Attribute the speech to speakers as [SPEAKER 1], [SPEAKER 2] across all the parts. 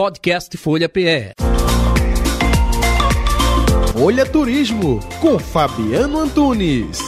[SPEAKER 1] Podcast Folha PE.
[SPEAKER 2] Folha Turismo com Fabiano Antunes.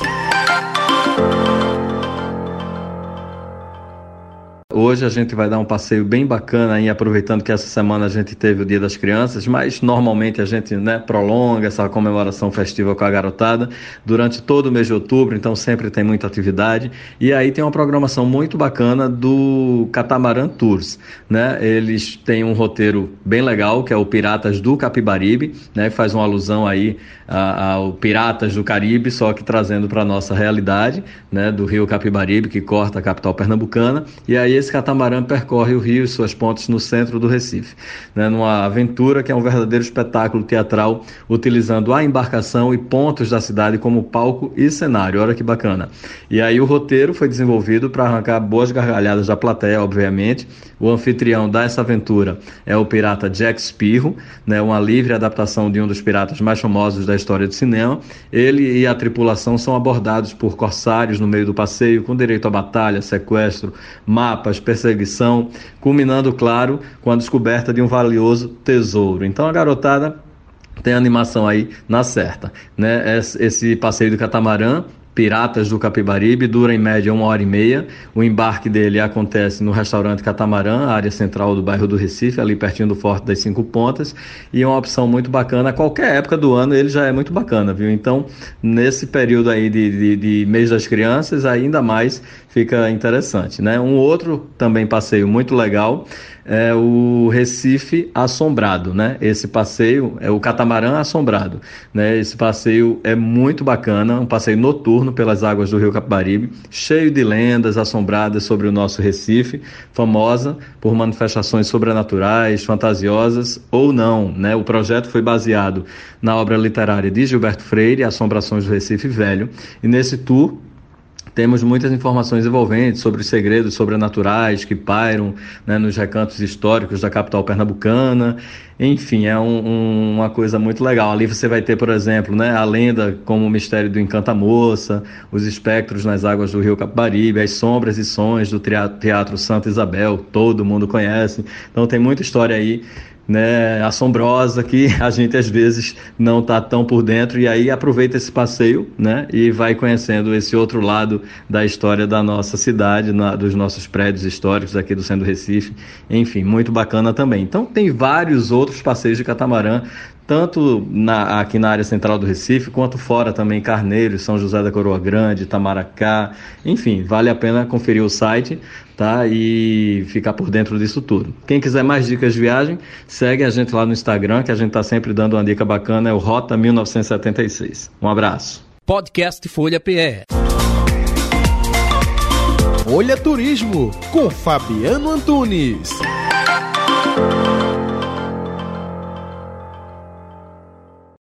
[SPEAKER 3] Hoje a gente vai dar um passeio bem bacana aí, aproveitando que essa semana a gente teve o Dia das Crianças, mas normalmente a gente né, prolonga essa comemoração festiva com a garotada durante todo o mês de outubro, então sempre tem muita atividade. E aí tem uma programação muito bacana do Catamaran Tours. Né? Eles têm um roteiro bem legal, que é o Piratas do Capibaribe, né? faz uma alusão aí ao Piratas do Caribe, só que trazendo para a nossa realidade, né? do rio Capibaribe, que corta a capital pernambucana. E aí esse catamarã percorre o rio e suas pontes no centro do Recife, né, numa aventura que é um verdadeiro espetáculo teatral, utilizando a embarcação e pontos da cidade como palco e cenário. Olha que bacana. E aí o roteiro foi desenvolvido para arrancar boas gargalhadas da plateia, obviamente. O anfitrião dessa aventura é o pirata Jack Sparrow, né, uma livre adaptação de um dos piratas mais famosos da história do cinema. Ele e a tripulação são abordados por corsários no meio do passeio, com direito a batalha, sequestro, mapas perseguição, culminando, claro, com a descoberta de um valioso tesouro. Então a garotada tem animação aí na certa, né? Esse passeio do catamarã Piratas do Capibaribe, dura em média uma hora e meia. O embarque dele acontece no restaurante Catamarã, área central do bairro do Recife, ali pertinho do Forte das Cinco Pontas, e é uma opção muito bacana. A qualquer época do ano ele já é muito bacana, viu? Então, nesse período aí de, de, de mês das crianças, ainda mais fica interessante, né? Um outro também passeio muito legal é o Recife Assombrado, né? Esse passeio é o Catamarã Assombrado, né? Esse passeio é muito bacana, um passeio noturno pelas águas do Rio Capibaribe, cheio de lendas assombradas sobre o nosso Recife, famosa por manifestações sobrenaturais, fantasiosas ou não, né? O projeto foi baseado na obra literária de Gilberto Freire, Assombrações do Recife Velho, e nesse tour temos muitas informações envolventes sobre os segredos sobrenaturais que pairam né, nos recantos históricos da capital pernambucana. Enfim, é um, um, uma coisa muito legal. Ali você vai ter, por exemplo, né, a lenda como o mistério do Encanta-Moça, os espectros nas águas do rio Capibaribe, as sombras e sons do Teatro Santa Isabel, todo mundo conhece. Então tem muita história aí né, assombrosa que a gente às vezes não está tão por dentro e aí aproveita esse passeio, né, e vai conhecendo esse outro lado da história da nossa cidade, na, dos nossos prédios históricos aqui do Centro Recife, enfim, muito bacana também. Então tem vários outros passeios de catamarã tanto na, aqui na área central do Recife, quanto fora também, Carneiro, São José da Coroa Grande, Tamaracá, enfim, vale a pena conferir o site, tá? E ficar por dentro disso tudo. Quem quiser mais dicas de viagem, segue a gente lá no Instagram, que a gente está sempre dando uma dica bacana, é o Rota 1976. Um abraço.
[SPEAKER 1] Podcast Folha PE.
[SPEAKER 2] Folha Turismo, com Fabiano Antunes.